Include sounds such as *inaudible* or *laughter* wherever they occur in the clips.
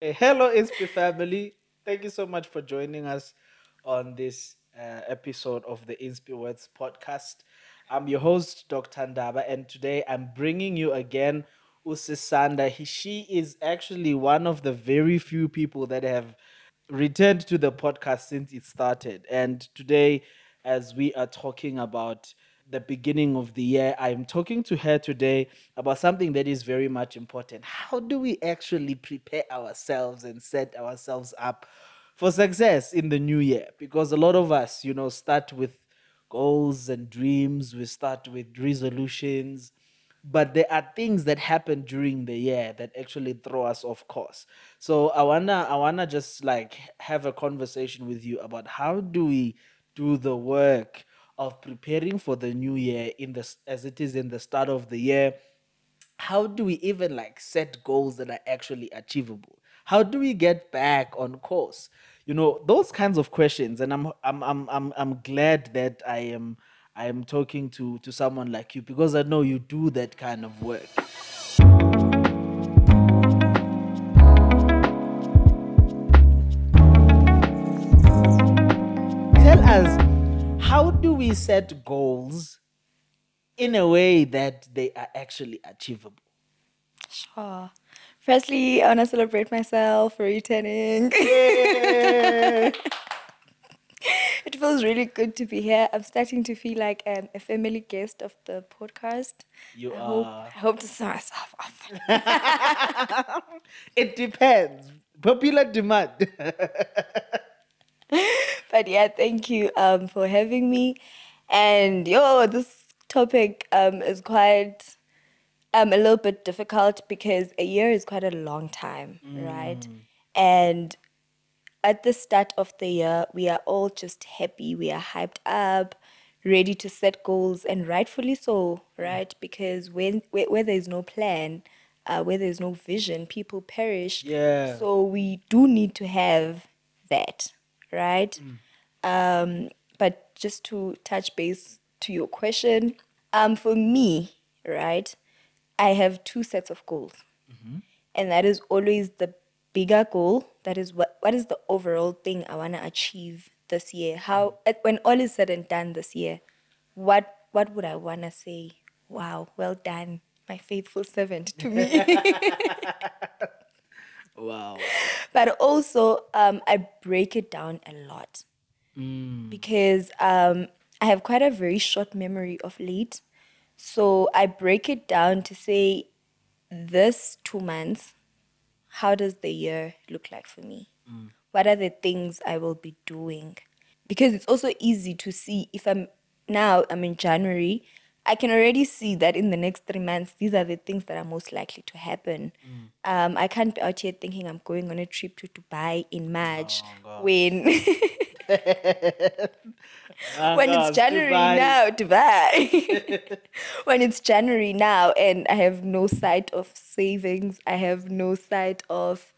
Hey, hello, ISP family. Thank you so much for joining us on this uh, episode of the INSP Words podcast. I'm your host, Dr. Ndaba, and today I'm bringing you again Usisanda. He, she is actually one of the very few people that have returned to the podcast since it started. And today, as we are talking about the beginning of the year, I'm talking to her today about something that is very much important. How do we actually prepare ourselves and set ourselves up for success in the new year? Because a lot of us, you know, start with goals and dreams, we start with resolutions but there are things that happen during the year that actually throw us off course so i wanna i wanna just like have a conversation with you about how do we do the work of preparing for the new year in the as it is in the start of the year how do we even like set goals that are actually achievable? How do we get back on course? You know those kinds of questions and i'm i'm i'm i'm, I'm glad that i am i am talking to to someone like you because i know you do that kind of work. Tell us how do we set goals in a way that they are actually achievable Sure. Firstly, I want to celebrate myself for returning. yeah. *laughs* it feels really good to be here. I'm starting to feel like um, a family guest of the podcast. you I hope, are I hope to see myself off. *laughs* it depends. Popular demand. *laughs* *laughs* but yeah, thank you um, for having me. And yo, this topic um, is quite um, a little bit difficult because a year is quite a long time, right? And at the start of the year, we are all just happy. We are hyped up, ready to set goals, and rightfully so, right? Because when where, where there is no plan, uh, where there is no vision, people perish. Yeah. So we do need to have that, right? Um, but just to touch base to your question, um, for me, right, I have two sets of goals. And that is always the bigger goal that is what what is the overall thing i want to achieve this year? How at, when all is said and done this year what what would i want to say? Wow well done my faithful servant to me *laughs* *laughs* wow. but also um, i break it down a lot because um, i have quite a very short memory of late so i break it down to say this two months how does the year look like for me? What are the things I will be doing? Because it's also easy to see if I'm now, I'm in January, I can already see that in the next three months, these are the things that are most likely to happen. Um, I can't be out here thinking I'm going on a trip to Dubai in March when *laughs* *laughs* when God, it's January Dubai. now, Dubai. *laughs* when it's January now, and I have no sight of savings, I have no sight of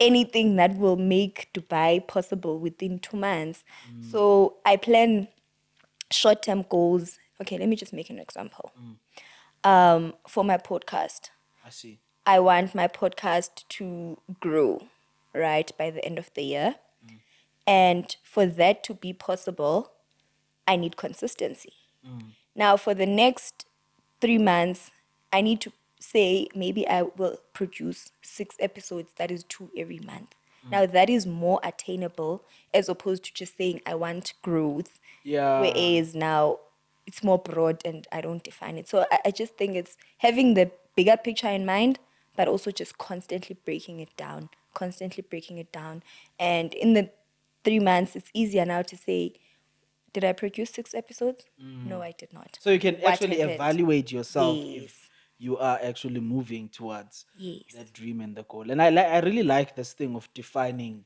anything that will make Dubai possible within two months. So I plan short term goals. Okay, let me just make an example. Mm. Um, for my podcast, I see. I want my podcast to grow, right, by the end of the year. Mm. And for that to be possible, I need consistency. Mm. Now, for the next three months, I need to say maybe I will produce six episodes, that is two every month. Now, that is more attainable as opposed to just saying I want growth. Yeah. Whereas now it's more broad and I don't define it. So I, I just think it's having the bigger picture in mind, but also just constantly breaking it down, constantly breaking it down. And in the three months, it's easier now to say, did I produce six episodes? No, I did not. So you can What actually happened? evaluate yourself Yes. if you are actually moving towards Yes. that dream and the goal. And I like I really like this thing of defining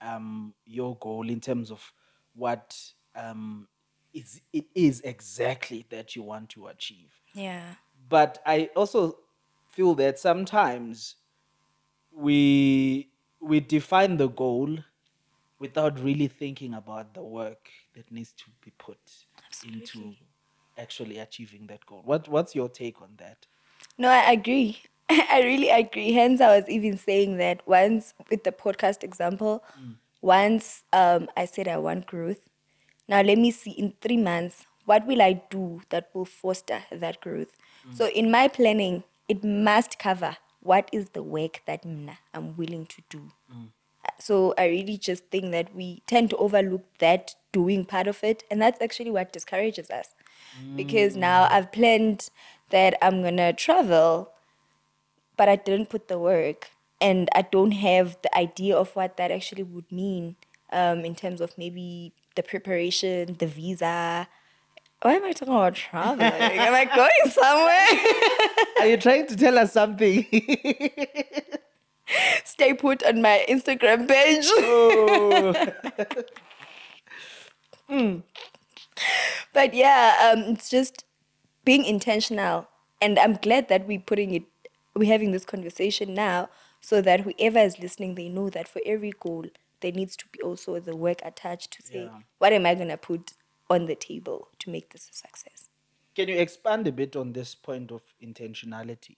um your goal in terms of what um is it is exactly that you want to achieve. Yeah. But I also feel that sometimes we we define the goal without really thinking about the work that needs to be put into actually achieving that goal. What what's your take on that? No, I agree. *laughs* I really agree. Hence, I was even saying that once with the podcast example, once um, I said I want growth. Now, let me see in three months, what will I do that will foster that growth? Mm. So, in my planning, it must cover what is the work that I'm willing to do. Mm. Uh, so, I really just think that we tend to overlook that doing part of it. And that's actually what discourages us. Mm. Because now I've planned that I'm going to travel but I didn't put the work and I don't have the idea of what that actually would mean um, in terms of maybe the preparation, the visa. Why am I talking about traveling? am I going somewhere? *laughs* Are you trying to tell us something? *laughs* Stay put on my Instagram page. oh. *laughs* but yeah, um, it's just being intentional. And I'm glad that we're putting it, we're having this conversation now so that whoever is listening, they know that for every goal, there needs to be also the work attached to say, Yeah. what am I going to put on the table to make this a success? Can you expand a bit on this point of intentionality?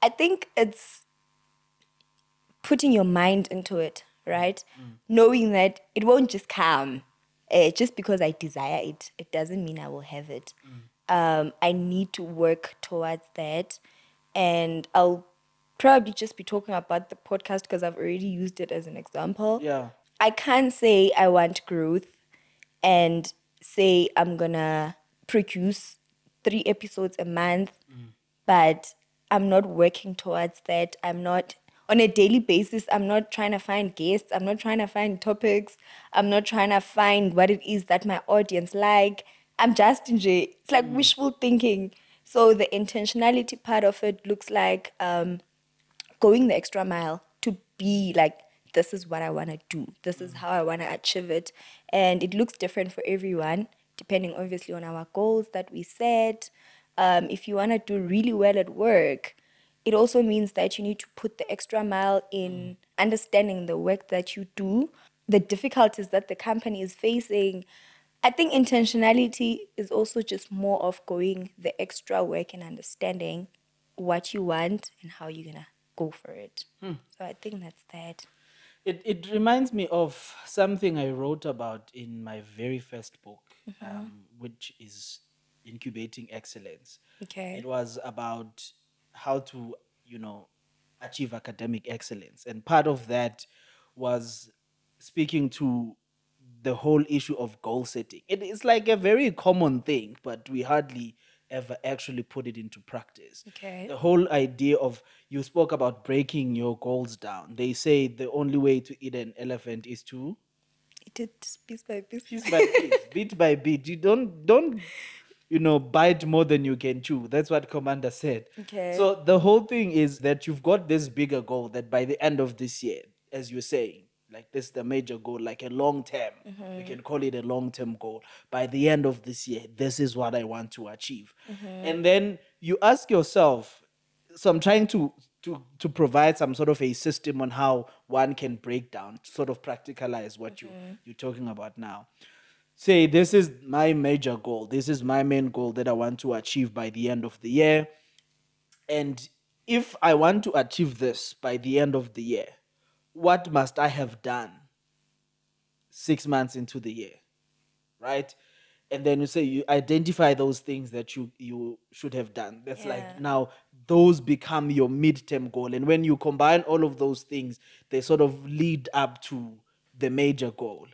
I think it's putting your mind into it, right? Knowing that it won't just come. Uh, just because I desire it, it doesn't mean I will have it. Um, I need to work towards that. And I'll probably just be talking about the podcast because I've already used it as an example. Yeah. I can't say I want growth and say I'm gonna produce three episodes a month, but I'm not working towards that. I'm not on a daily basis. I'm not trying to find guests. I'm not trying to find topics. I'm not trying to find what it is that my audience like. I'm just enjoy. It's like wishful thinking. So the intentionality part of it looks like um, going the extra mile to be like this is what i want to do. This is how i want to achieve it. And it looks different for everyone depending obviously on our goals that we set. Um, if you want to do really well at work it also means that you need to put the extra mile in understanding the work that you do the difficulties that the company is facing. I think intentionality is also just more of going the extra work and understanding what you want and how you're gonna go for it. So I think that's that. It, it reminds me of something I wrote about in my very first book, um, which is Incubating Excellence. Okay. It was about how to, you know, achieve academic excellence. And part of that was speaking to the whole issue of goal setting. It is like a very common thing, but we hardly ever actually put it into practice. Okay. The whole idea of you spoke about breaking your goals down. They say the only way to eat an elephant is to eat It piece by piece. piece by piece, *laughs* bit by bit. You don't don't you know bite more than you can chew. That's what Commander said. Okay. So the whole thing is that you've got this bigger goal that by the end of this year, as you're saying, like this is the major goal, like a long term. We mm-hmm. can call it a long term goal. By the end of this year, this is what I want to achieve. Mm-hmm. And then you ask yourself, so I'm trying to to to provide some sort of a system on how one can break down, sort of practicalize what you mm-hmm. you're talking about now. Say this is my major goal. This is my main goal that I want to achieve by the end of the year. And if I want to achieve this by the end of the year, what must I have done six months into the year? Right? And then you say you identify those things that you you should have done. That's Yeah. like now those become your midterm goal. And when you combine all of those things, they sort of lead up to the major goal.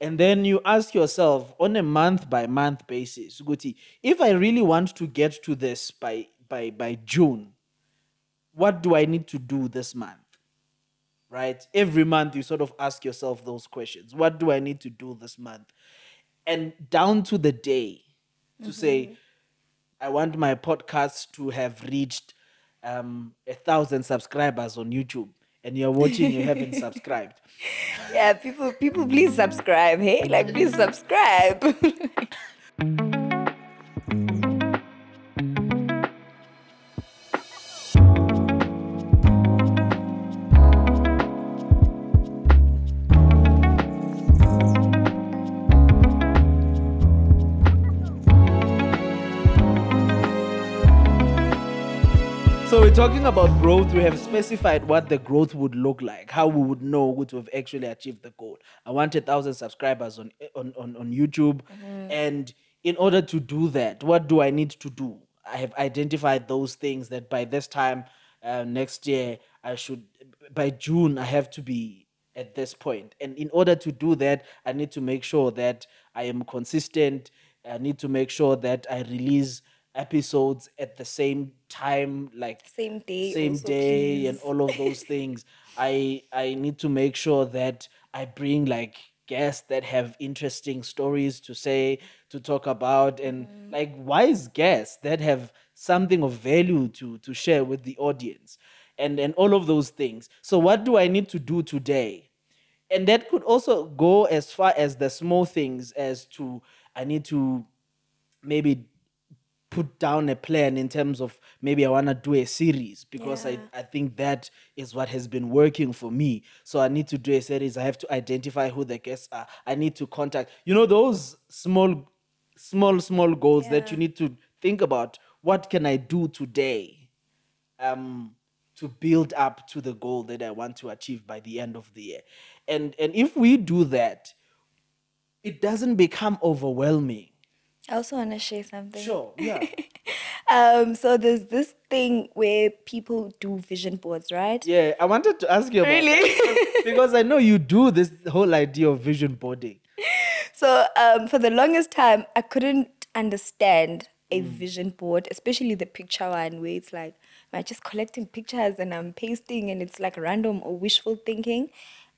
And then you ask yourself on a month by month basis, Guti, if I really want to get to this by by by June, what do I need to do this month? Right? Every month you sort of ask yourself those questions. What do I need to do this month? And down to the day to say, I want my podcast to have reached um, a thousand subscribers on YouTube. And you're watching, you haven't *laughs* subscribed. Yeah, people people please subscribe, hey? Like please subscribe. *laughs* talking about growth, we have specified what the growth would look like, how we would know what we've actually achieved the goal. I want a thousand subscribers on on on, on YouTube, and in order to do that, what do I need to do? I have identified those things that by this time uh, next year, I should by June I have to be at this point. And in order to do that, I need to make sure that I am consistent. I need to make sure that I release episodes at the same time, like Same day same also, day, and all of those *laughs* things. I I need to make sure that I bring like guests that have interesting stories to say, to talk about, and Mm-hmm. like wise guests that have something of value to to share with the audience, and and all of those things. So what do I need to do today? and that could also go as far as the small things as to i need to maybe put down a plan in terms of maybe i want to do a series because Yeah. I, I think that is what has been working for me so i need to do a series i have to identify who the guests are i need to contact you know those small small small goals that you need to think about what can i do today um to build up to the goal that I want to achieve by the end of the year. And and if we do that, it doesn't become overwhelming. I also want to share something. Sure, yeah. *laughs* Um, so there's this thing where people do vision boards, right? yeah, I wanted to ask you about Really? that because I know you do this whole idea of vision boarding. *laughs* So um, for the longest time, I couldn't understand a Mm. vision board, especially the picture one where it's like, I'm just collecting pictures and I'm pasting and it's like random or wishful thinking?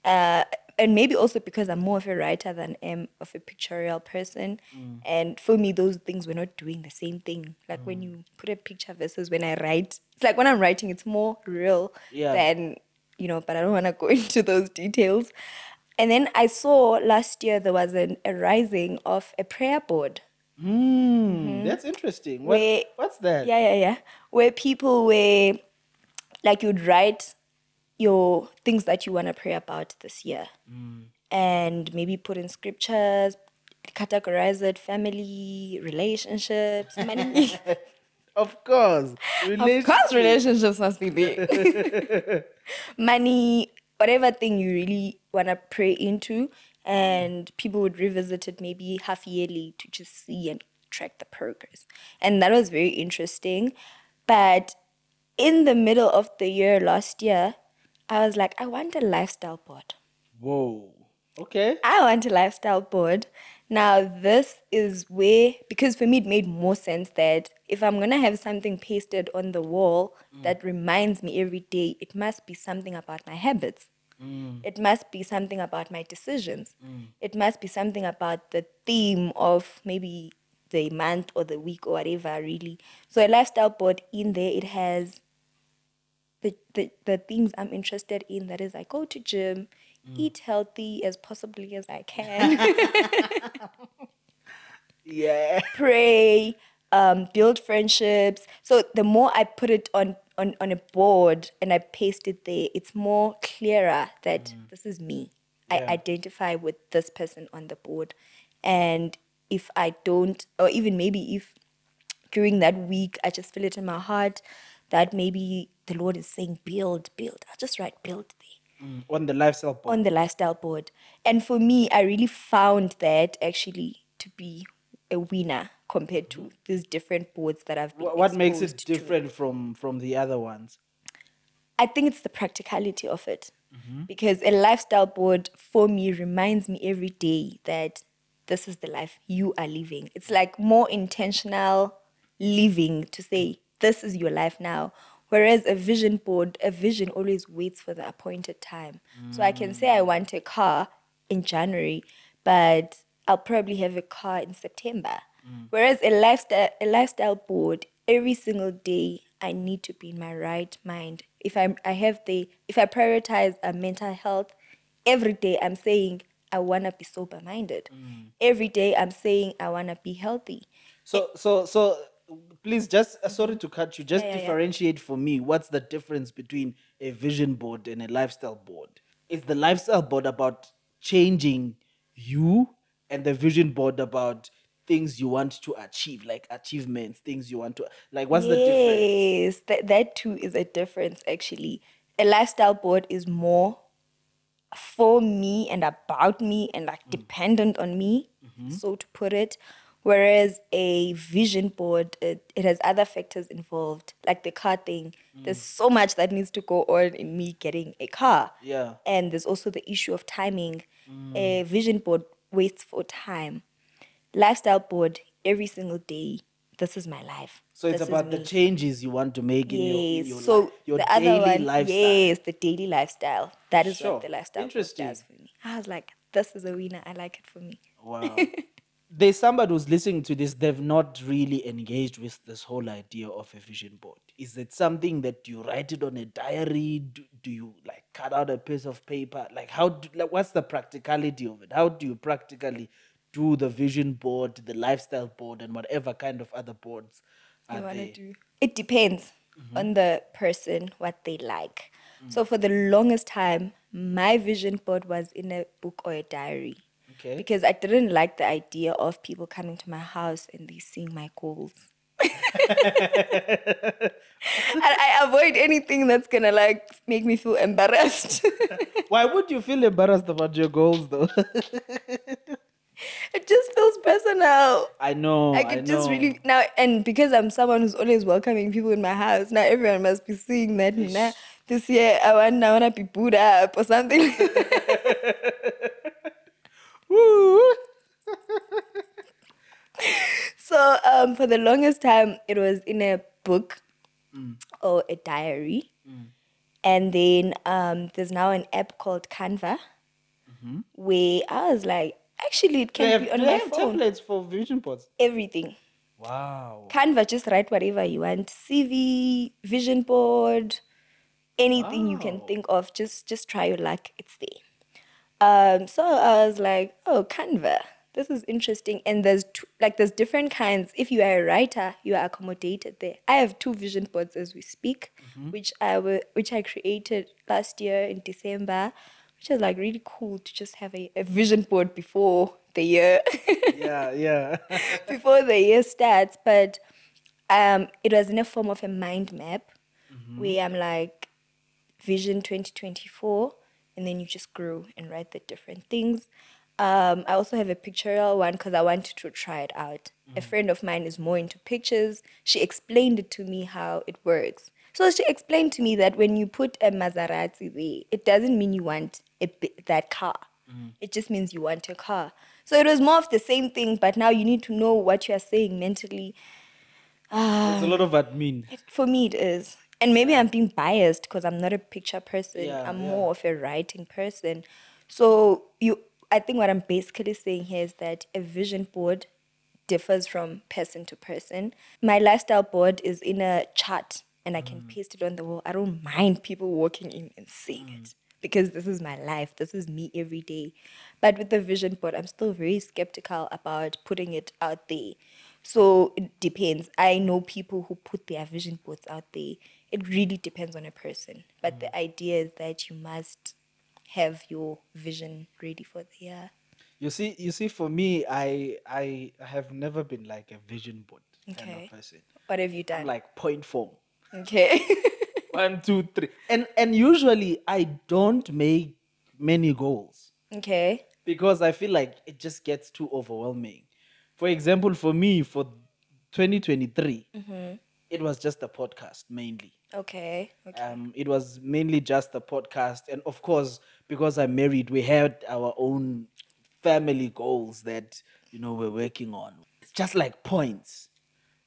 Uh, and maybe also because I'm more of a writer than am of a pictorial person. Mm. And for me, those things were not doing the same thing. Like when you put a picture versus when I write, it's like when I'm writing, it's more real Yeah. than, you know, but I don't want to go *laughs* into those details. And then I saw last year there was an, a rising of a prayer board. Hmm, that's interesting. What, Where- what's that? Yeah, yeah, yeah. Where people were like you'd write your things that you want to pray about this year. Mm. And maybe put in scriptures, categorize it family, relationships, money. *laughs* Of course. of course, relationships must be big. *laughs* Money, whatever thing you really want to pray into, and people would revisit it maybe half yearly to just see and track the progress. And that was very interesting. But in the middle of the year last year, I was like, I want a lifestyle board. Whoa. Okay. I want a lifestyle board. Now, this is where, because for me, it made more sense that if I'm going to have something pasted on the wall mm. that reminds me every day, it must be something about my habits. Mm. It must be something about my decisions. Mm. It must be something about the theme of maybe the month or the week or whatever, really. So, a lifestyle board in there, it has the, the, the things I'm interested in. That is, I go to gym, eat healthy as possibly as I can, *laughs* Yeah. pray, um, build friendships. So the more I put it on, on, on a board and I paste it there, it's more clearer that this is me. I identify with this person on the board. And if I don't, or even maybe if during that week I just feel it in my heart that maybe the Lord is saying, build, build, I'll just write build there Mm, On the lifestyle board. on the lifestyle board. And for me, I really found that actually to be a winner compared to these different boards that I've been Wha- what makes it to. different from from the other ones? I think it's the practicality of it. Because a lifestyle board for me reminds me every day that this is the life you are living. It's like more intentional living to say, this is your life now. Whereas a vision board, a vision always waits for the appointed time. So I can say I mm. want a car in January, but I'll probably have a car in September. Mm. Whereas a lifestyle a lifestyle board, every single day I need to be in my right mind. If I'm I have the if I prioritize a mental health, every day I'm saying I wanna be sober minded. Mm. Every day I'm saying I wanna be healthy. So so so please just uh, sorry to cut you. Just Yeah, yeah, yeah. differentiate for me what's the difference between a vision board and a lifestyle board? Is the lifestyle board about changing you and the vision board about things you want to achieve, like achievements, things you want to like. What's the difference? Yes, that that too is a difference actually. A lifestyle board is more for me and about me and like dependent on me, so to put it. Whereas a vision board, it, it has other factors involved, like the car thing. Mm. There's so much that needs to go on in me getting a car. Yeah. And there's also the issue of timing. Mm. A vision board waits for time. Lifestyle board, every single day, this is my life. So it's This is about the me. changes you want to make in your, Yes. your, so li- your the daily other one, lifestyle. yes, the daily lifestyle. That is Sure. what the lifestyle board Interesting. does for me. I was like, this is a winner. I like it for me. Wow. *laughs* There's somebody who's listening to this, they've not really engaged with this whole idea of a vision board. Is it something that you write it on a diary? Do, do you like cut out a piece of paper? Like how do, like what's the practicality of it? How do you practically do the vision board, the lifestyle board, and whatever kind of other boards you want to do. It depends mm-hmm. on the person, what they like. So mm. for the longest time, my vision board was in a book or a diary. Okay. Because I didn't like the idea of people coming to my house and they seeing my goals. *laughs* and I avoid anything that's gonna like make me feel embarrassed. *laughs* Why would you feel embarrassed about your goals though? *laughs* it just feels personal. I know. I could know. just really now, and because I'm someone who's always welcoming people in my house, now everyone must be seeing that. Nah, this year I want, I want to be booed up or something. Woo. *laughs* so um, for the longest time, it was in a book or a diary, and then um, there's now an app called Canva, where I was like, actually, it they can have, be on my have phone. templates for vision boards? Everything. Wow. Canva, just write whatever you want. CV, vision board, anything you can think of. Just just try your luck. It's there. Um, so I was like, oh, Canva, this is interesting. And there's two, like there's different kinds. If you are a writer, you are accommodated there. I have two vision boards as we speak, which I wa- which I created last year in December, which is like really cool to just have a, a vision board before the year. *laughs* Yeah, yeah. *laughs* before the year starts, but um, it was in a form of a mind map where I'm like Vision 2024, and then you just grow and write the different things. Um, I also have a pictorial one because I wanted to try it out. A mm-hmm. friend of mine is more into pictures. She explained it to me how it works. So she explained to me that when you put a Maserati there, it doesn't mean you want a, that car. Mm-hmm. It just means you want a car. So it was more of the same thing, but now you need to know what you are saying mentally. It's a ah. lot of admin. For me, it is. And maybe I'm being biased because I'm not a picture person. Yeah, I'm yeah. more of a writing person. So you, I think what I'm basically saying here is that a vision board differs from person to person. My lifestyle board is in a chart, and I Mm. can paste it on the wall. I don't mind people walking in and seeing it because this is my life. This is me every day. But with the vision board, I'm still very skeptical about putting it out there. So it depends. I know people who put their vision boards out there. It really depends on a person. But the idea is that you must have your vision ready for the year. You see, you see, for me, I I have never been like a vision board kind of person. What have you I'm done? like point form. okay. *laughs* One, two, three. And and usually I don't make many goals okay. because I feel like it just gets too overwhelming. For example, for me, for 2023, Mm-hmm. It was just a podcast mainly. Okay. Okay. Um, it was mainly just a podcast, and of course, because I'm married, we had our own family goals that you know we're working on. It's just like points,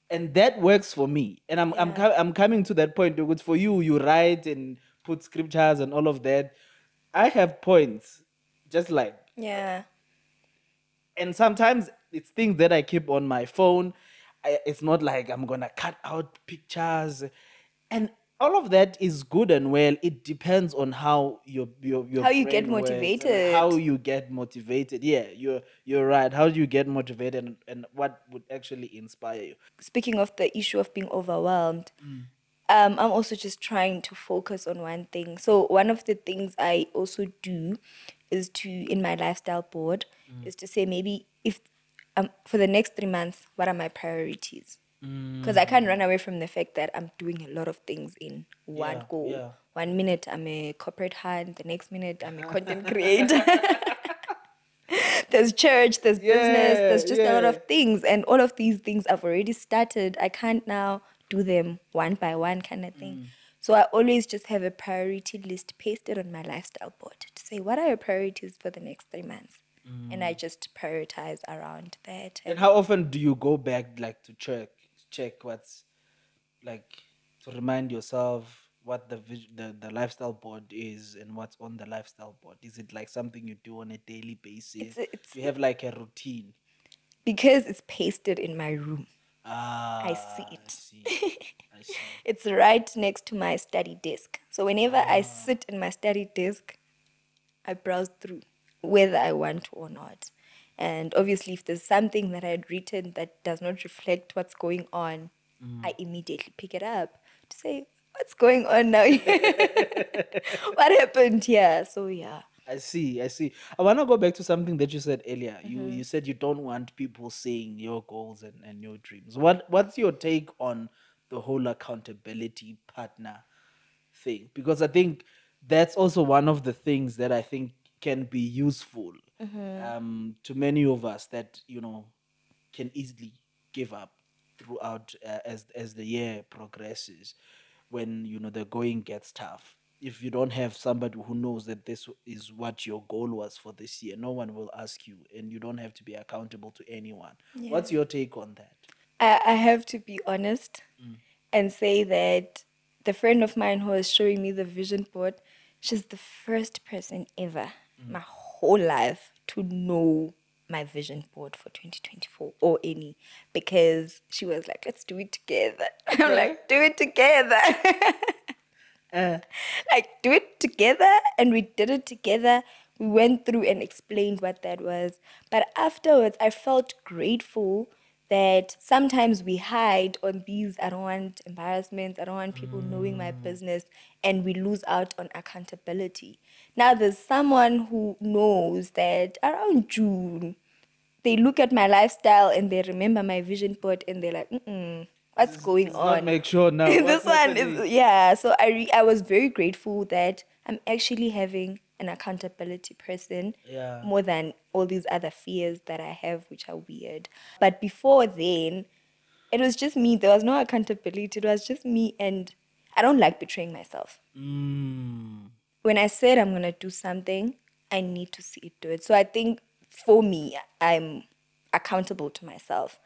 and that works for me. And I'm I'm Yeah. co- I'm coming to that point because for you, you write and put scriptures and all of that. I have points, just like yeah. and sometimes it's things that I keep on my phone. I, it's not like I'm gonna cut out pictures, and all of that is good and well. It depends on how your your, your How you get brain works and motivated. how you get motivated. Yeah, you're you're right. How do you get motivated, and, and what would actually inspire you? speaking of the issue of being overwhelmed, um, I'm also just trying to focus on one thing. So one of the things I also do is to in my lifestyle board is to say maybe um, for the next three months, what are my priorities? Because I can't run away from the fact that I'm doing a lot of things in one Yeah, go. yeah. One minute I'm a corporate hand, the next minute I'm a *laughs* content creator. *laughs* there's church, there's business, there's just a lot yeah. of things. And all of these things I've already started. I can't now do them one by one kind of thing. So I always just have a priority list pasted on my lifestyle board to say, what are your priorities for the next three months? And I just prioritize around that. And how often do you go back like to check check what's like to remind yourself what the the the lifestyle board is and what's on the lifestyle board? Is it like something you do on a daily basis? a- it's- you have like a routine? because it's pasted in my room. Ah, I see it. I see. *laughs* I see. It's right next to my study desk. So whenever Ah. I sit in my study desk, I browse through whether I want to or not. And obviously, if there's something that I had written that does not reflect what's going on, Mm. I immediately pick it up to say, What's going on now? *laughs* what happened here? So, yeah. I see, I see. I want to go back to something that you said earlier. You Mm-hmm. you said you don't want people seeing your goals and, and your dreams. What what's your take on the whole accountability partner thing? Because I think that's also one of the things that I think can be useful Mm-hmm. um, to many of us that you know can easily give up throughout uh, as as the year progresses when you know the going gets tough. If you don't have somebody who knows that this is what your goal was for this year no one will ask you and you don't have to be accountable to anyone. What's your take on that? I, I have to be honest and say that the friend of mine who was showing me the vision board, she's the first person ever, my whole life, to know my vision board for 2024 or any because she was like, let's do it together. *laughs* I'm like, do it together. *laughs* uh, *laughs* like do it together and we did it together we went through and explained what that was but afterwards i felt grateful that sometimes we hide on these i don't want embarrassments i don't want people knowing my mm. business and we lose out on accountability. Now there's someone who knows that around june they look at my lifestyle and they remember my vision board and they're like Mm-mm, what's going not on? make sure now *laughs* this one happening? is yeah so i re- i was very grateful that i'm actually having an accountability person Yeah. more than all these other fears that i have which are weird. But before then it was just me. There was no accountability. It was just me and i don't like betraying myself. Mm. when i said i'm going to do something i need to see it do it so i think for me i'm accountable to myself.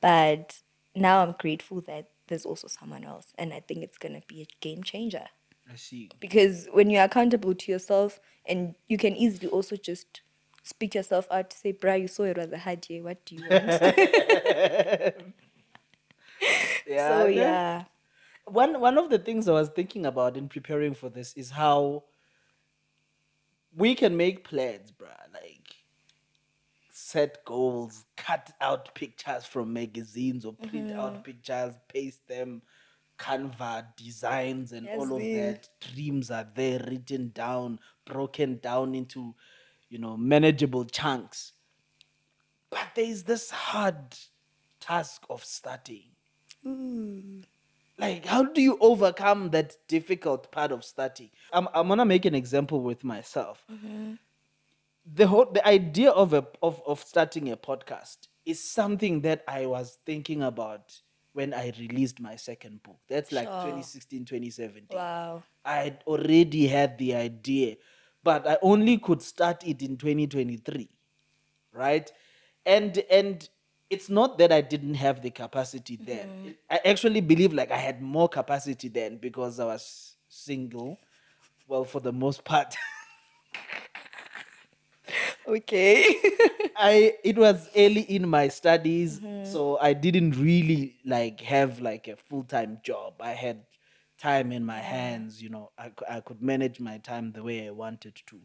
But now i'm grateful that there's also someone else and i think it's going to be a game changer i see. Because when you're accountable to yourself and you can easily also just speak yourself out to say bruh you saw it was a hard year. What do you want? *laughs* Yeah so yeah. One one of the things I was thinking about in preparing for this is how we can make plans, bruh. Like set goals, cut out pictures from magazines or print Mm-hmm. out pictures, paste them, Canva designs and all of Yes, that. Dreams are there written down, broken down into, you know, manageable chunks. But there is this hard task of starting. Mm. Like how do you overcome that difficult part of starting? I'm, I'm gonna make an example with myself. Mm-hmm. The whole the idea of a of, of starting a podcast is something that i was thinking about when i released my second book. That's like Sure. 2016 2017 wow. I had already had the idea but i only could start it in 2023 right? And and it's not that i didn't have the capacity mm-hmm. then. It- i actually believe like i had more capacity then because i was single. Well for the most part *laughs* *laughs* okay. *laughs* I it was early in my studies mm-hmm. so i didn't really like have like a full-time job. I had time in my mm-hmm. hands you know I, cou- I could manage my time the way i wanted to.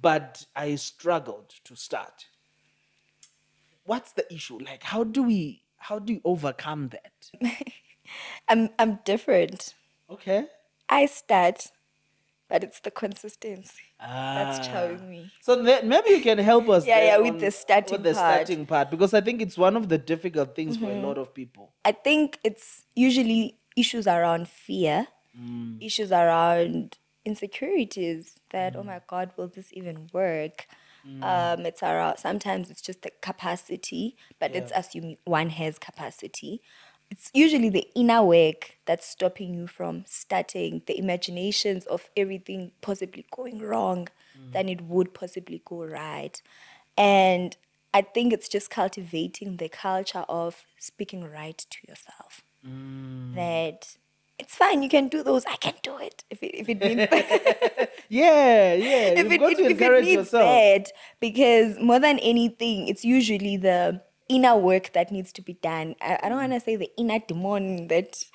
But i struggled to start. What's the issue? Like how do we how do you overcome that? *laughs* I'm i'm different. Okay. I start but it's the consistency that's Ah. chowing me. So ma- maybe you can help us. *laughs* Yeah, there yeah, with the starting with the part. Mm-hmm. starting part because I think it's one of the difficult things for a lot of people. I think it's usually issues around fear, issues around insecurities that, oh my God, will this even work? Um, it's around, sometimes it's just the capacity, but it's assuming one has capacity. It's usually the inner work that's stopping you from starting, the imaginations of everything possibly going wrong, mm. then it would possibly go right. And I think it's just cultivating the culture of speaking right to yourself. Mm. That it's fine, you can do those. I can do it. If it, if it means *laughs* Yeah, yeah. *laughs* if You've it, got if, to it encourage yourself. that, because more than anything, it's usually the inner work that needs to be done. I, I don't want to say the inner demon that *laughs*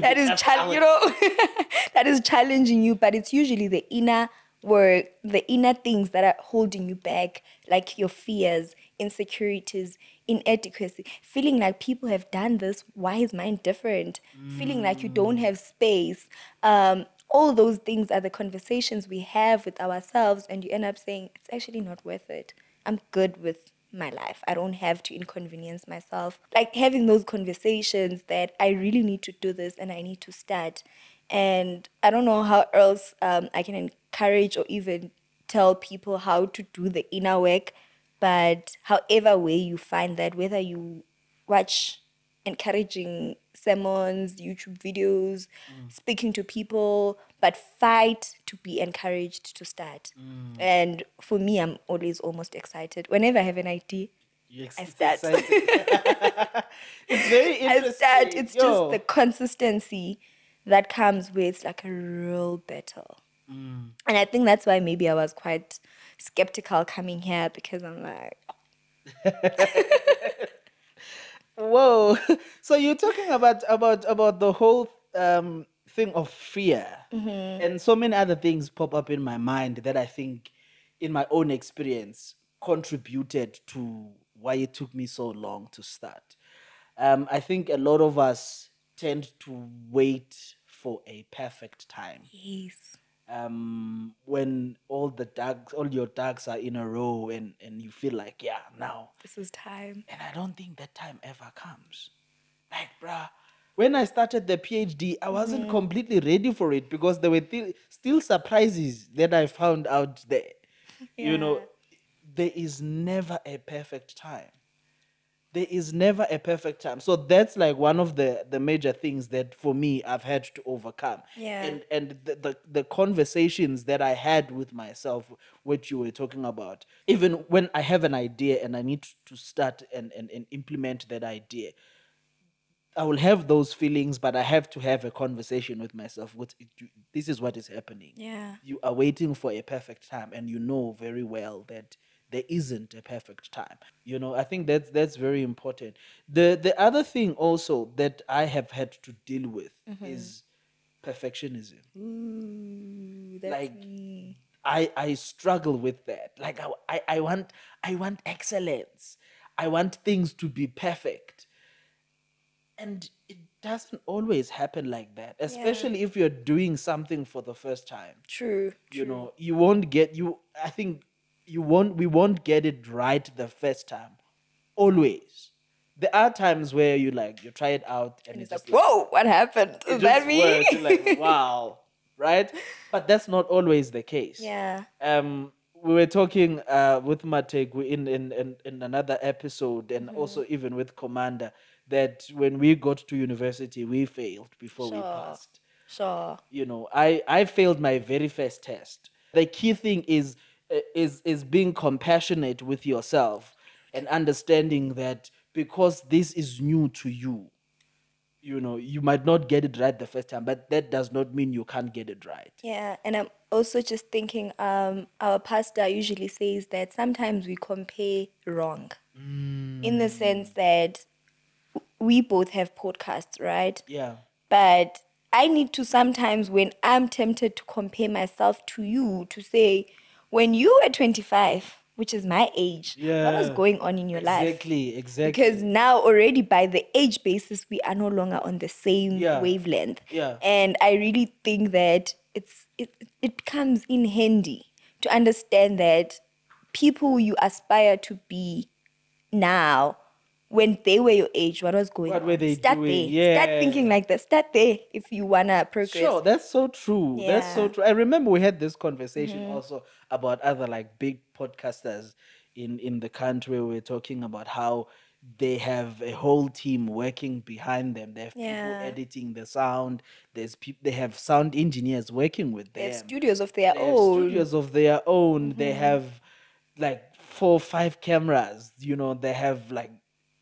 that is chal- you know *laughs* that is challenging you, but it's usually the inner work, the inner things that are holding you back, like your fears, insecurities, inadequacy, feeling like people have done this. Why is mine different? Feeling like you don't have space. Um, all those things are the conversations we have with ourselves, and you end up saying, it's actually not worth it. I'm good with my life. I don't have to inconvenience myself. Like having those conversations that I really need to do this and I need to start. And I don't know how else um, I can encourage or even tell people how to do the inner work. But however way you find that, whether you watch encouraging sermons, YouTube videos, mm. speaking to people, but fight to be encouraged to start. Mm. And for me, I'm always almost excited. Whenever I have an idea, Yes, I it's start. *laughs* *laughs* it's very I interesting. start. It's Yo. just the consistency that comes with like a real battle. Mm. And I think that's why maybe I was quite skeptical coming here because I'm like, *laughs* Whoa! *laughs* So you're talking about about about the whole um, thing of fear, and so many other things pop up in my mind that I think, in my own experience, contributed to why it took me so long to start. Um, I think a lot of us tend to wait for a perfect time yes. Um, when all the tags, all your tags are in a row, and and you feel like, yeah, now This is time. and I don't think that time ever comes. Like, bruh, when I started the PhD, I wasn't completely ready for it because there were thi- still surprises that I found out there. *laughs* You know, there is never a perfect time. There is never a perfect time. So that's like one of the the major things that for me I've had to overcome. Yeah. And and the, the, the conversations that I had with myself, what you were talking about, even when I have an idea and I need to start and, and, and implement that idea, I will have those feelings, but I have to have a conversation with myself. What this is what is happening. Yeah. You are waiting for a perfect time, and you know very well that there isn't a perfect time. You know, I think that's that's very important. The the other thing also that I have had to deal with mm-hmm. is perfectionism. Ooh, that's Like, me. I I struggle with that. Like I, I I want I want excellence. I want things to be perfect. And it doesn't always happen like that, especially if you're doing something for the first time. True. You know, you won't get you I think you won't we won't get it right the first time. Always. There are times where you like you try it out and, And it's it's just like, like, whoa, what happened? it Is that just me? You're like, *laughs* wow. Right? But that's not always the case yeah. um we were talking uh with Matek in in in, in another episode and Mm-hmm. also even with Commander that when we got to university we failed before we passed Sure. you know i i failed my very first test the key thing is is is being compassionate with yourself and understanding that because this is new to you you know you might not get it right the first time but that does not mean you can't get it right Yeah, and I'm also just thinking um our pastor usually says that sometimes we compare wrong. In the sense that we both have podcasts, right? yeah But I need to sometimes when I'm tempted to compare myself to you to say when you were 25, which is my age, what was going on in your life? exactly exactly Because now already by the age basis, we are no longer on the same Yeah. wavelength. Yeah. And I really think that it's it it becomes in handy to understand that people you aspire to be now when they were your age what was going What on were they start doing? there start Yeah. thinking like that start there if you wanna progress Sure, that's so true. That's so Yeah. true. I remember we had this conversation also about other like big podcasters in in the country. We were talking about how they have a whole team working behind them. They have Yeah. people editing the sound. There's people. They have sound engineers working with them. they have studios of their They have own studios of their own. They Mm-hmm. have like four, five cameras. You know, they have like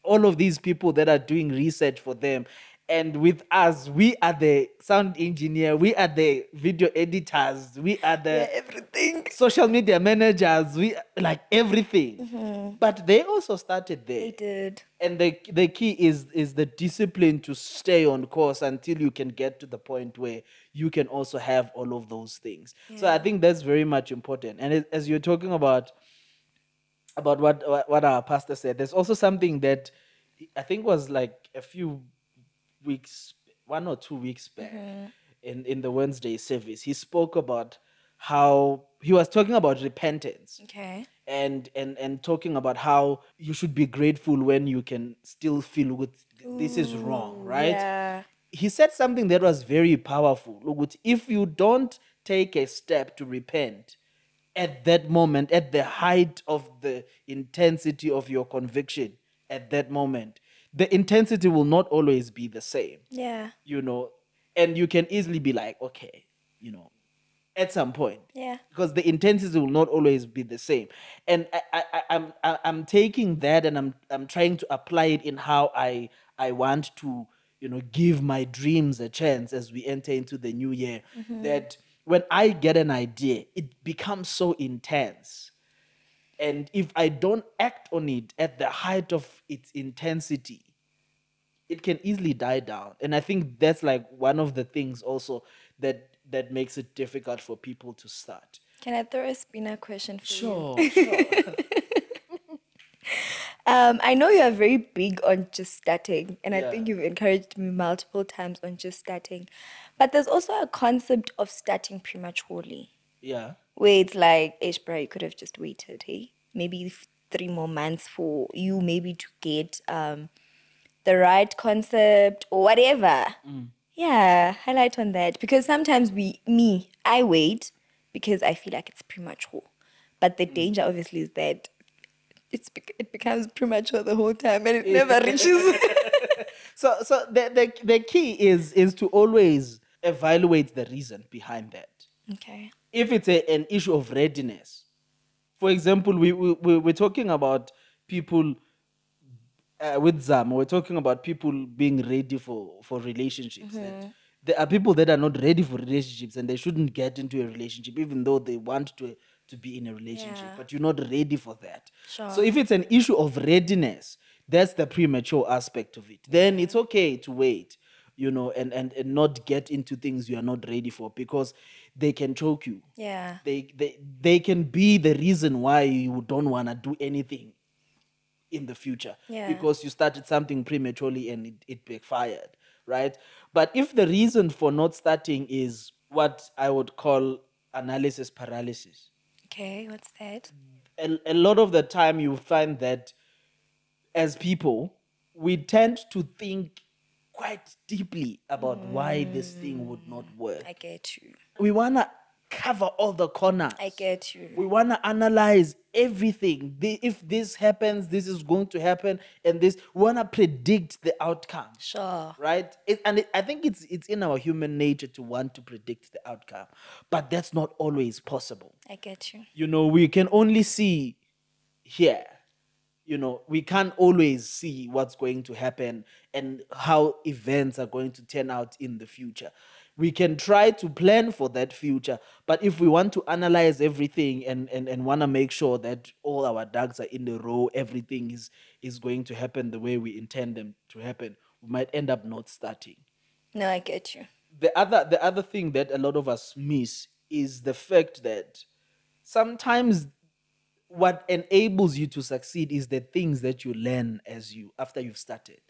all of these people that are doing research for them. And with us, we are the sound engineer, we are the video editors, we are the Yeah, everything social media managers, we like everything. But they also started there Mm-hmm. they did and the the key is is the discipline to stay on course until you can get to the point where you can also have all of those things so i think that's very much important and as you're talking about about what, what what our pastor said. There's also something that i think was like a few weeks one or two weeks back mm-hmm. in in the wednesday service he spoke about how he was talking about repentance okay. and and and talking about how you should be grateful when you can still feel with this is wrong right? yeah. He said something that was very powerful. Look, if you don't take a step to repent at that moment at the height of the intensity of your conviction at that moment the intensity will not always be the same. Yeah. You know and you can easily be like okay you know at some point. Yeah. Because the intensity will not always be the same. And I, I, I i'm I- i'm taking that and i'm i'm trying to apply it in how i i want to you know give my dreams a chance as we enter into the new year. Mm-hmm. That when i get an idea it becomes so intense. And if i don't act on it at the height of its intensity it can easily die down. And i think that's like one of the things also that that makes it difficult for people to start. Can i throw a spinner question for you? Sure sure. *laughs* Um, I know you are very big on just starting, and I think you've encouraged me multiple times on just starting. But there's also a concept of starting prematurely, yeah where it's like, Ish, bro, you could have just waited, hey? Maybe f- three more months for you, maybe to get um, the right concept or whatever. Yeah, highlight on that. Because sometimes we, me, I wait because I feel like it's premature. But the danger, obviously, is that it's bec- it becomes premature the whole time and it never reaches. *laughs* *laughs* so so the, the the key is is to always evaluate the reason behind that okay. if it's a, an issue of readiness for example we, we we- we're talking about people uh, with zam we're talking about people being ready for for relationships that there are people that are not ready for relationships and they shouldn't get into a relationship even though they want to to be in a relationship Yeah. but you're not ready for that Sure. so if it's an issue of readiness that's the premature aspect of it then it's okay to wait you know and and, and not get into things you are not ready for because they can choke you Yeah. they they, they can be the reason why you don't want to do anything in the future Yeah. because you started something prematurely and it, it backfired right but if the reason for not starting is what i would call analysis paralysis Okay, what's that? a, a lot of the time you find that as people we tend to think quite deeply about why this thing would not work I get you. we want to cover all the corners I get you. we want to analyze everything The- if this happens this is going to happen and this we want to predict the outcome Sure. right it, and it, i think it's it's in our human nature to want to predict the outcome but that's not always possible I get you. you know we can only see here you know we can't always see what's going to happen and how events are going to turn out in the future we can try to plan for that future but if we want to analyze everything and and, and want to make sure that all our ducks are in the row everything is is going to happen the way we intend them to happen we might end up not starting No, I get you. the other the other thing that a lot of us miss is the fact that sometimes what enables you to succeed is the things that you learn as you after you've started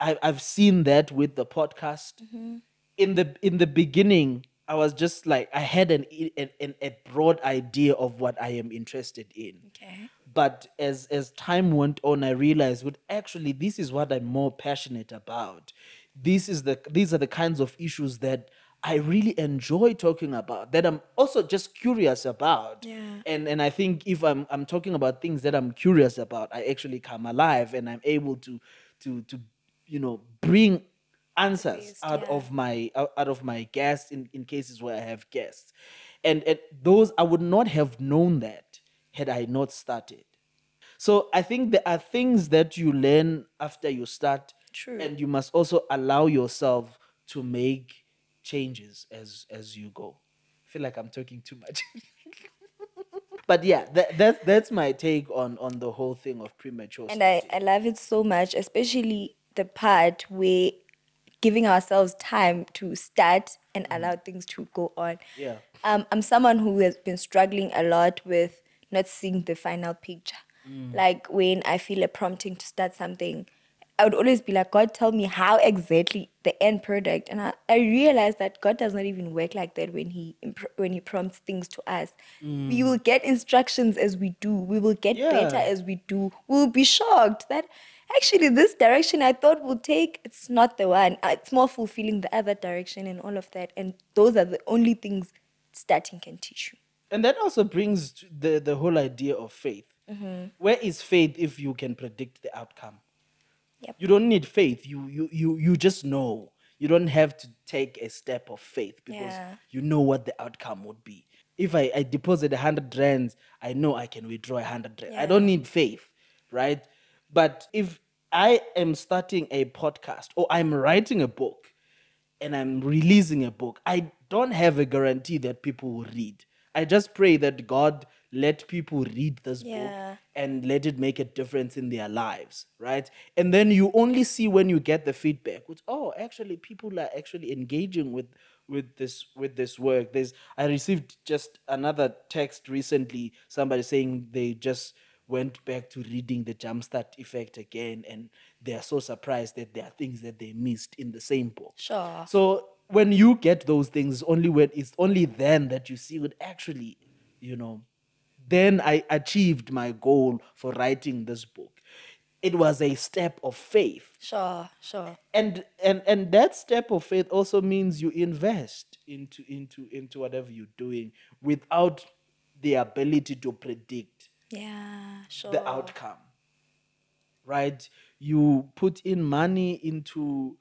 I, i've seen that with the podcast mm-hmm. in the in the beginning I was just like I had an, an, an a broad idea of what I am interested in. Okay. But as as time went on, I realized, well, actually, this is what I'm more passionate about. This is the these are the kinds of issues that I really enjoy talking about. That I'm also just curious about. Yeah. And and I think if I'm I'm talking about things that I'm curious about, I actually come alive and I'm able to to to you know bring answers out yeah. of my out out of my guests in, in cases where I have guests. And, and those I would not have known that had I not started. So I think there are things that you learn after you start, True. and you must also allow yourself to make changes as as you go. I feel like I'm talking too much. *laughs* but yeah, that, that that's my take on on the whole thing of premature. And I. I love it so much, especially the part where giving ourselves time to start and allow things to go on. Yeah. Um, I'm someone who has been struggling a lot with not seeing the final picture. Like when I feel a prompting to start something, I would always be like, God, tell me how exactly the end product. And I, I realized that God does not even work like that when He imp- when He prompts things to us. We will get instructions as we do. We will get better as we do. We'll be shocked that actually this direction I thought would take, it's not the one. Uh, It's more fulfilling the other direction and all of that. And those are the only things starting can teach you. And that also brings the the whole idea of faith. Where is faith if you can predict the outcome? Yep. You don't need faith. You you you you just know. You don't have to take a step of faith because Yeah. you know what the outcome would be. If I, I deposit a hundred rands, I know I can withdraw a hundred rands. I don't need faith, right? But if I am starting a podcast or I'm writing a book and I'm releasing a book, I don't have a guarantee that people will read. I just pray that God let people read this Yeah. book and let it make a difference in their lives, right? And then you only see when you get the feedback, which oh, actually people are actually engaging with with this with this work. There's I received just another text recently, somebody saying they just went back to reading the jumpstart effect again and they are so surprised that there are things that they missed in the same book. Sure. So when you get those things, only when it's only then that you see what actually, you know, then I achieved my goal for writing this book. It was a step of faith. Sure, sure. And and and that step of faith also means you invest into into into whatever you're doing without the ability to predict Yeah, sure. the outcome right you put in money into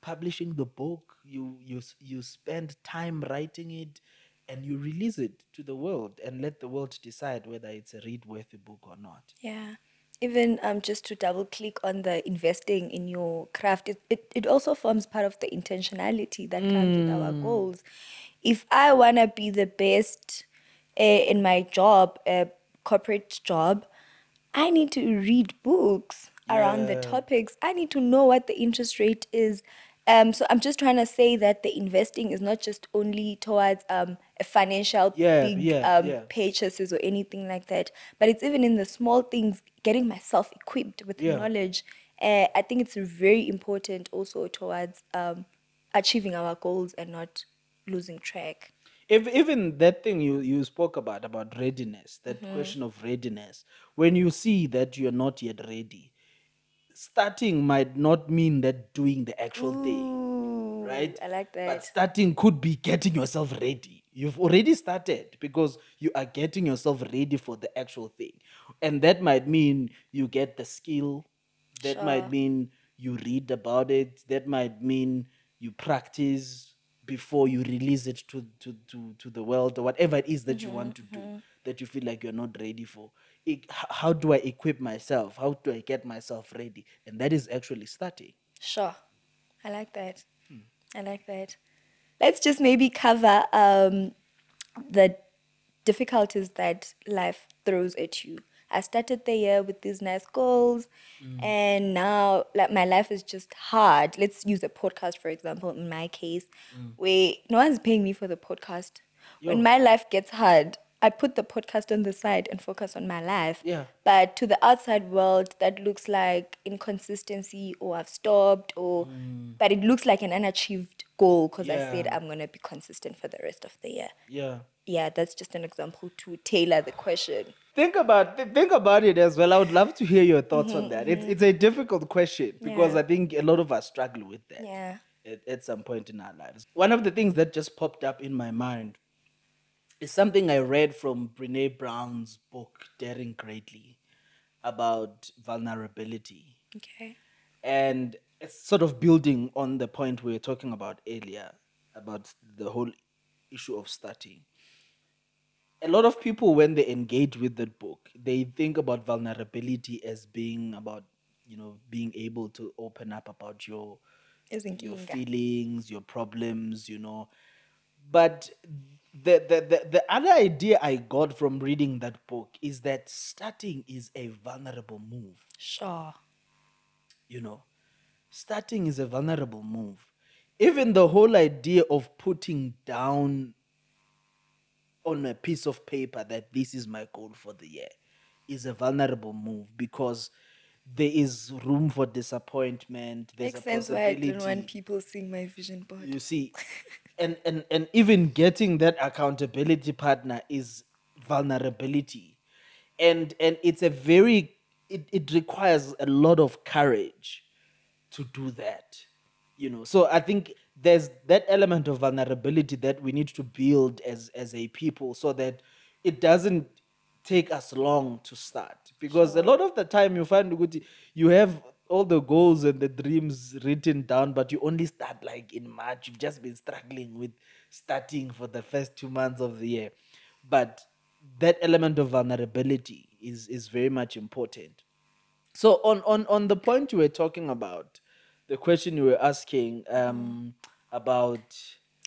publishing the book you you you spend time writing it and you release it to the world and let the world decide whether it's a read worthy book or not Yeah. Even um, just to double click on the investing in your craft, it, it, it also forms part of the intentionality that comes with our goals. If I want to be the best uh, in my job, a corporate job, I need to read books around the Yeah. topics. I need to know what the interest rate is. Um, so I'm just trying to say that the investing is not just only towards um, financial Yeah, big yeah, um, yeah. purchases or anything like that, but it's even in the small things, getting myself equipped with Yeah. knowledge. Uh, I think it's very important also towards um, achieving our goals and not losing track. if even that thing you you spoke about about readiness that question of readiness when you see that you're not yet ready starting might not mean that doing the actual thing Ooh, right? I like that. But starting could be getting yourself ready. You've already started because you are getting yourself ready for the actual thing. And that might mean you get the skill. That Sure. might mean you read about it. That might mean you practice before you release it to, to, to, to the world or whatever it is that you want mm-hmm, to do mm-hmm. that you feel like you're not ready for. It, h- how do I equip myself? How do I get myself ready? And that is actually starting. Sure. I like that. Hmm. I like that. Let's just maybe cover um, the difficulties that life throws at you. I started the year with these nice goals, and now like my life is just hard. Let's use a podcast for example. In my case, where no one's paying me for the podcast. When my life gets hard, I put the podcast on the side and focus on my life. Yeah. But to the outside world, that looks like inconsistency or I've stopped or, mm. but it looks like an unachieved goal because I said I'm going to be consistent for the rest of the year. Yeah. Yeah, that's just an example to tailor the question. Think about th- think about it as well. I would love to hear your thoughts on that. It's mm-hmm. it's a difficult question because Yeah. I think a lot of us struggle with that. Yeah. at, at some point in our lives. One of the things that just popped up in my mind is something I read from Brene Brown's book, Daring Greatly, about vulnerability. Okay. And it's sort of building on the point we were talking about earlier about the whole issue of starting. A lot of people, when they engage with that book, they think about vulnerability as being about, you know, being able to open up about your your feelings, your problems, you know. But the, the, the, the other idea I got from reading that book is that starting is a vulnerable move, Sure. you know. Starting is a vulnerable move. Even the whole idea of putting down on a piece of paper that this is my goal for the year is a vulnerable move because there is room for disappointment. There's Makes a sense why I possibility. don't want people seeing my vision board. You see, *laughs* and, and and even getting that accountability partner is vulnerability, and and it's a very it, it requires a lot of courage to do that, you know. So I think there's that element of vulnerability that we need to build as as a people, so that it doesn't take us long to start. Because a lot of the time you find you have all the goals and the dreams written down but you only start like in march you've just been struggling with starting for the first two months of the year but that element of vulnerability is is very much important so on on on the point you were talking about the question you were asking um about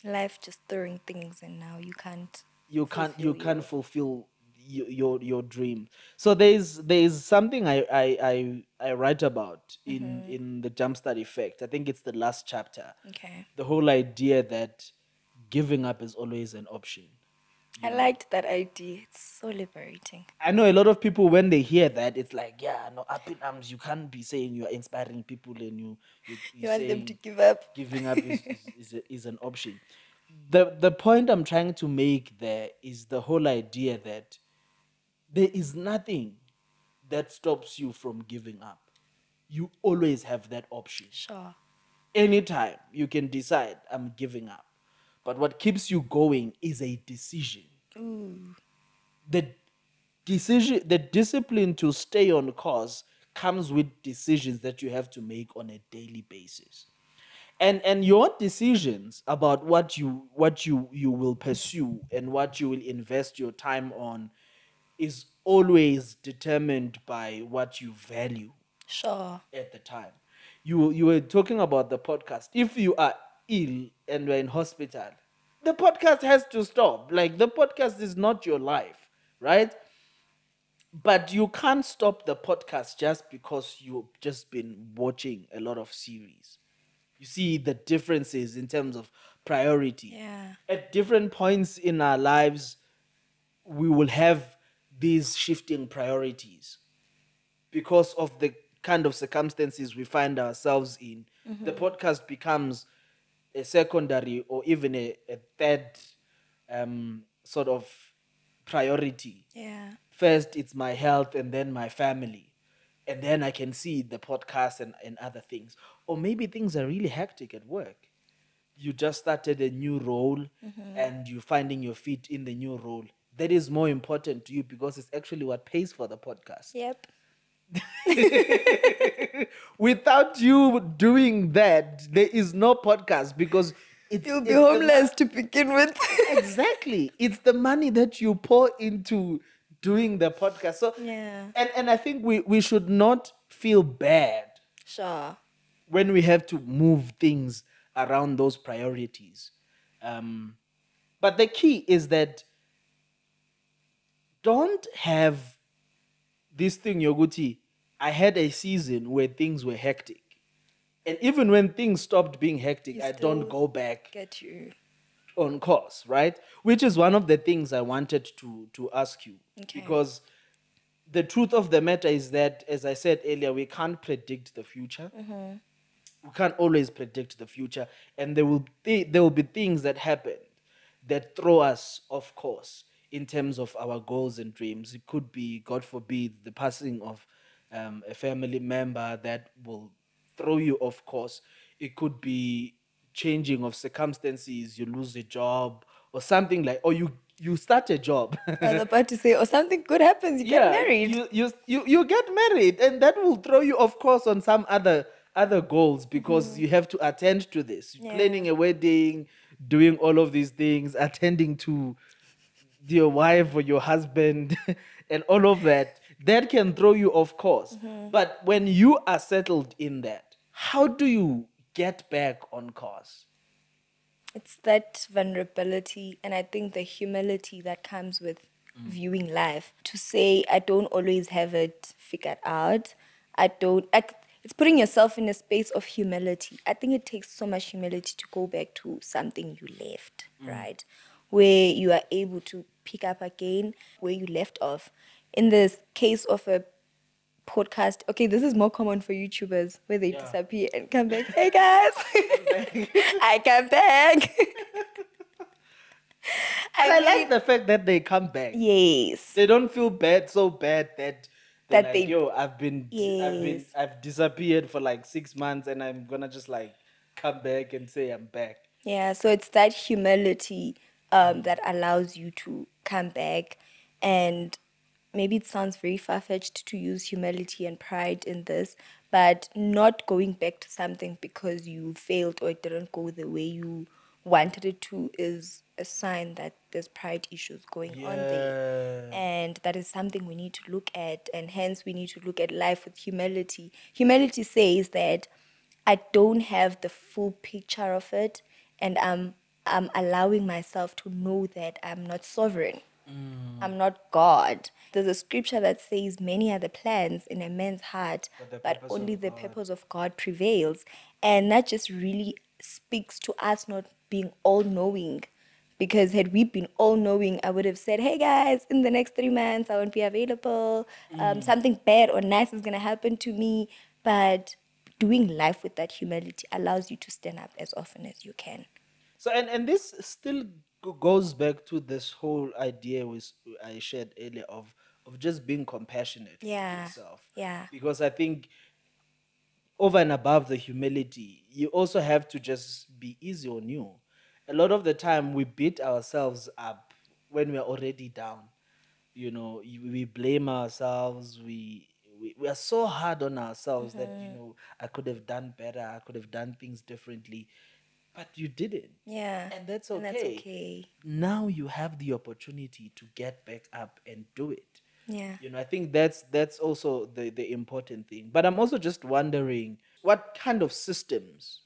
Life just throwing things and now you can't. you can't you fulfill can't fulfill your, your your dream so there's there's something i i i, I write about in mm-hmm. in the jumpstart effect i think it's the last chapter Okay. the whole idea that giving up is always an option I liked that idea. It's so liberating. I know a lot of people when they hear that, it's like, yeah, no, up in arms. You can't be saying you are inspiring people and you you, You want them to give up? giving up is is, *laughs* is, a, is an option. The the point I'm trying to make there is the whole idea that there is nothing that stops you from giving up. You always have that option Sure. anytime you can decide i'm giving up but what keeps you going is a decision Ooh. the decision the discipline to stay on course comes with decisions that you have to make on a daily basis and and your decisions about what you what you you will pursue and what you will invest your time on is always determined by what you value Sure. at the time. You you were talking about the podcast. If you are ill and you're in hospital, the podcast has to stop. Like the podcast is not your life, right? But you can't stop the podcast just because you've just been watching a lot of series. You see the differences in terms of priority. Yeah. At different points in our lives, we will have these shifting priorities because of the kind of circumstances we find ourselves in, the podcast becomes a secondary or even a, a third um, sort of priority. Yeah. First, it's my health and then my family. And then I can see the podcast and, and other things. Or maybe things are really hectic at work. You just started a new role and you're finding your feet in the new role. That is more important to you because it's actually what pays for the podcast Yep. *laughs* without you doing that, there is no podcast because it's, You'll be it's the homeless to begin with. *laughs* exactly. It's the money that you pour into doing the podcast. So Yeah. and, and I think we, we should not feel bad sure. when we have to move things around those priorities. Um, but the key is that don't have this thing, Yoguti. I had a season where things were hectic. And even when things stopped being hectic, You I don't go back Get you. on course, right? Which is one of the things I wanted to to ask you Okay. because the truth of the matter is that, as I said earlier, we can't predict the future. Mm-hmm. We can't always predict the future, and there will be, there will be things that happen that throw us off course in terms of our goals and dreams. It could be, God forbid, the passing of um, a family member that will throw you off course. It could be changing of circumstances. You lose a job or something like, or you you start a job. I was about to say, or something good happens, you get married. You, you you you get married, and that will throw you, of course, on some other other goals because you have to attend to this. Yeah. Planning a wedding, doing all of these things, attending to your wife or your husband, *laughs* and all of that. That can throw you off course. Mm-hmm. But when you are settled in that, how do you get back on course? It's that vulnerability and I think the humility that comes with viewing life to say, I don't always have it figured out. I don't, I, it's putting yourself in a space of humility. I think it takes so much humility to go back to something you left, right? Where you are able to pick up again where you left off. In this case of a podcast, okay, this is more common for YouTubers where they Yeah. disappear and come back. Hey guys, *laughs* *laughs* I come back. And *laughs* I mean, like the fact that they come back. yes, They don't feel bad, so bad that That like, they- yo, I've been, I've been, I've disappeared for like six months, and I'm gonna just like come back and say I'm back. yeah. So it's that humility um, that allows you to come back, and maybe it sounds very far fetched to use humility and pride in this, but not going back to something because you failed or it didn't go the way you wanted it to is a sign that there's pride issues going on there. And that is something we need to look at, and hence we need to look at life with humility. Humility says that I don't have the full picture of it, and I'm I'm allowing myself to know that I'm not sovereign. I'm not God. There's a scripture that says, Many are the plans in a man's heart, But but, only the God." purpose of God prevails. And that just really speaks to us not being all knowing. Because had we been all knowing, I would have said, Hey guys, in the next three months, I won't be available. Um, something bad or nice is going to happen to me. But doing life with that humility allows you to stand up as often as you can. So and and this still go- goes back to this whole idea was I shared earlier of of just being compassionate Yeah, yourself. yeah. Because I think over and above the humility, you also have to just be easy on you. A lot of the time, we beat ourselves up when we're already down. You know, you- we blame ourselves. We, we we are so hard on ourselves that you mm-hmm. know I could have done better. I could have done things differently, but you didn't. Yeah. And that's And that's okay. okay. Now you have the opportunity to get back up and do it Yeah. you know i think that's that's also the the important thing but i'm also just wondering what kind of systems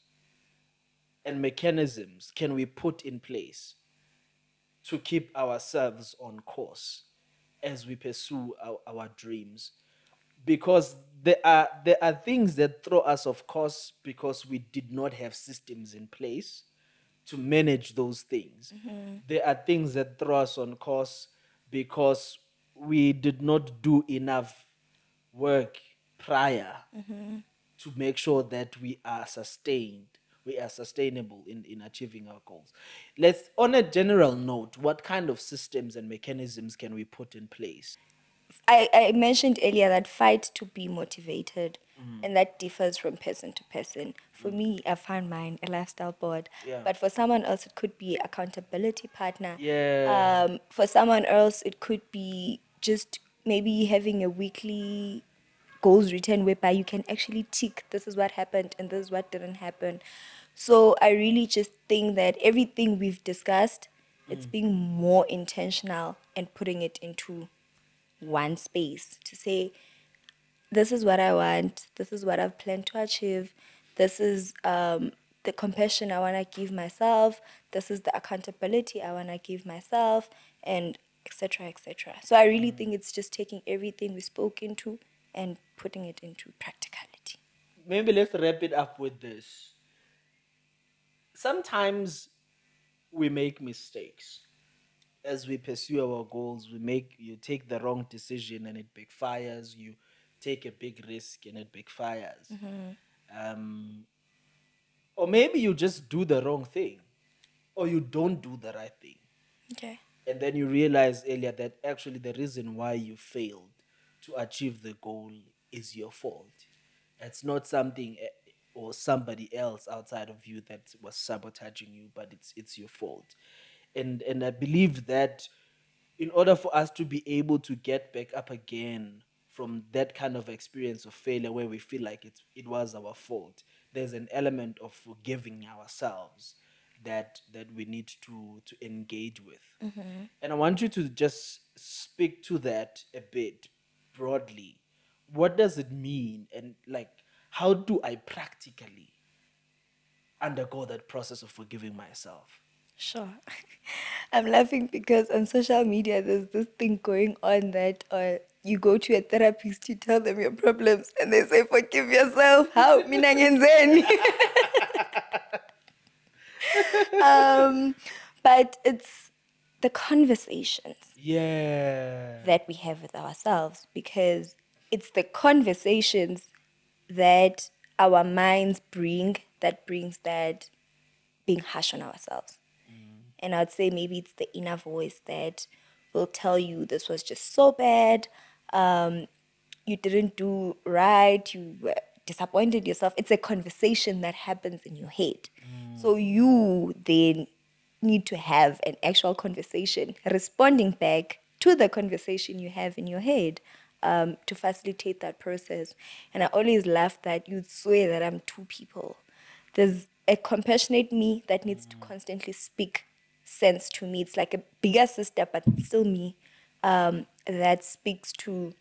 and mechanisms can we put in place to keep ourselves on course as we pursue our, our dreams because there are there are things that throw us off course because we did not have systems in place to manage those things. Mm-hmm. There are things that throw us on course because we did not do enough work prior mm-hmm. to make sure that we are sustained, we are sustainable in, in achieving our goals. Let's, on a general note, what kind of systems and mechanisms can we put in place? I, I mentioned earlier that fight to be motivated, mm-hmm. and that differs from person to person. For mm. me, I found mine a lifestyle board, Yeah. but for someone else, it could be accountability partner. Yeah. Um, for someone else, it could be just maybe having a weekly goals written whereby you can actually tick this is what happened and this is what didn't happen. So I really just think that everything we've discussed, it's mm. being more intentional and putting it into one space to say, this is what I want, this is what I've planned to achieve, this is um, the compassion I want to give myself, this is the accountability I want to give myself, and etc. etc. So I really think it's just taking everything we spoke into and putting it into practicality. maybe let's wrap it up with this. Sometimes we make mistakes as we pursue our goals we make you take the wrong decision and it backfires. You take a big risk and it backfires. Um, or maybe you just do the wrong thing or you don't do the right thing. Okay. and then you realize earlier that actually the reason why you failed to achieve the goal is your fault. It's not something eh, or somebody else outside of you that was sabotaging you but it's it's your fault and and i believe that in order for us to be able to get back up again from that kind of experience of failure where we feel like it's it was our fault there's an element of forgiving ourselves that that we need to to engage with. Mm-hmm. And i want you to just speak to that a bit broadly. What does it mean? And like how do i practically undergo that process of forgiving myself Sure. *laughs* I'm laughing because on social media there's this thing going on that uh, you go to a therapist, you tell them your problems, and they say, Forgive yourself. How? *laughs* Mina ngenzeni? *laughs* um, but it's the conversations yeah that we have with ourselves because it's the conversations that our minds bring that brings that being harsh on ourselves. And I'd say maybe it's the inner voice that will tell you this was just so bad. Um, you didn't do right. You were disappointed yourself. It's a conversation that happens in your head. So you then need to have an actual conversation, responding back to the conversation you have in your head um, to facilitate that process. And I always laugh that you'd swear that I'm two people. There's a compassionate me that needs to constantly speak sense to me. It's like a bigger sister, but still me um, that speaks to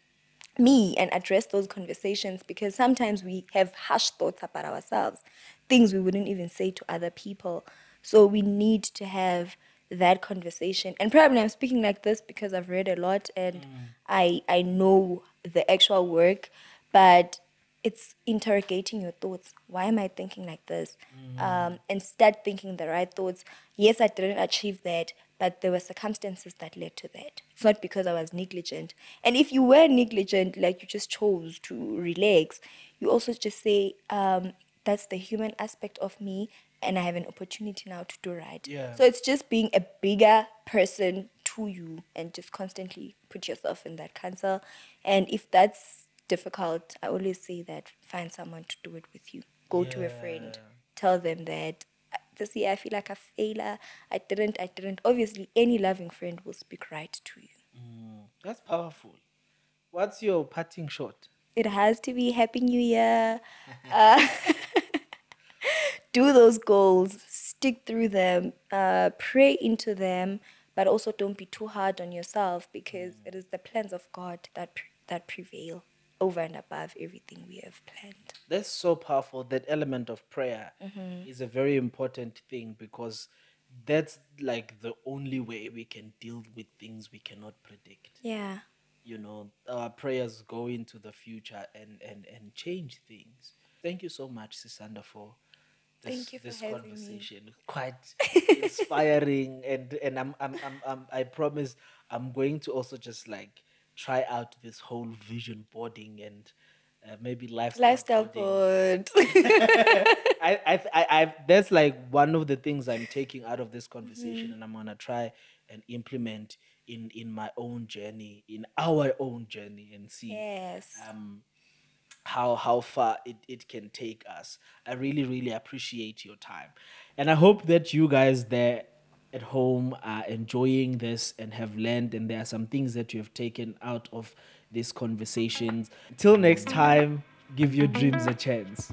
me and address those conversations because sometimes we have harsh thoughts about ourselves, things we wouldn't even say to other people. So we need to have that conversation. And probably I'm speaking like this because I've read a lot and I I know the actual work, but it's interrogating your thoughts. Why am I thinking like this? Um, and start thinking the right thoughts. Yes, I didn't achieve that, but there were circumstances that led to that. It's not because I was negligent. And if you were negligent, like you just chose to relax, you also just say, um, that's the human aspect of me, and I have an opportunity now to do right. Yeah. So it's just being a bigger person to you and just constantly put yourself in that counsel. And if that's difficult, I always say that find someone to do it with you. Go to a friend, tell them that "Uh, this year I feel like a failure. I didn't, I didn't. Obviously, any loving friend will speak right to you. That's powerful. What's your parting shot? It has to be Happy New Year. *laughs* Uh, *laughs* do those goals, stick through them, uh, pray into them, but also don't be too hard on yourself because it is the plans of God that that prevail over and above everything we have planned. That's so powerful. That element of prayer mm-hmm. is a very important thing because that's like the only way we can deal with things we cannot predict. Yeah. You know, our prayers go into the future and and and change things. Thank you so much, Sisanda, for this, Thank you for this having me. conversation. *laughs* Quite inspiring, and and I'm, I'm I'm I'm I promise I'm going to also just like try out this whole vision boarding and uh, maybe lifestyle, Lifestyle board. *laughs* I, I, I, I, that's like one of the things I'm taking out of this conversation, Mm-hmm. and I'm gonna try and implement in in my own journey, in our own journey, and see yes. um how how far it, it can take us. I really really appreciate your time, and I hope that you guys there at home are enjoying this and have learned, and there are some things that you have taken out of these conversations. Till next time, give your dreams a chance.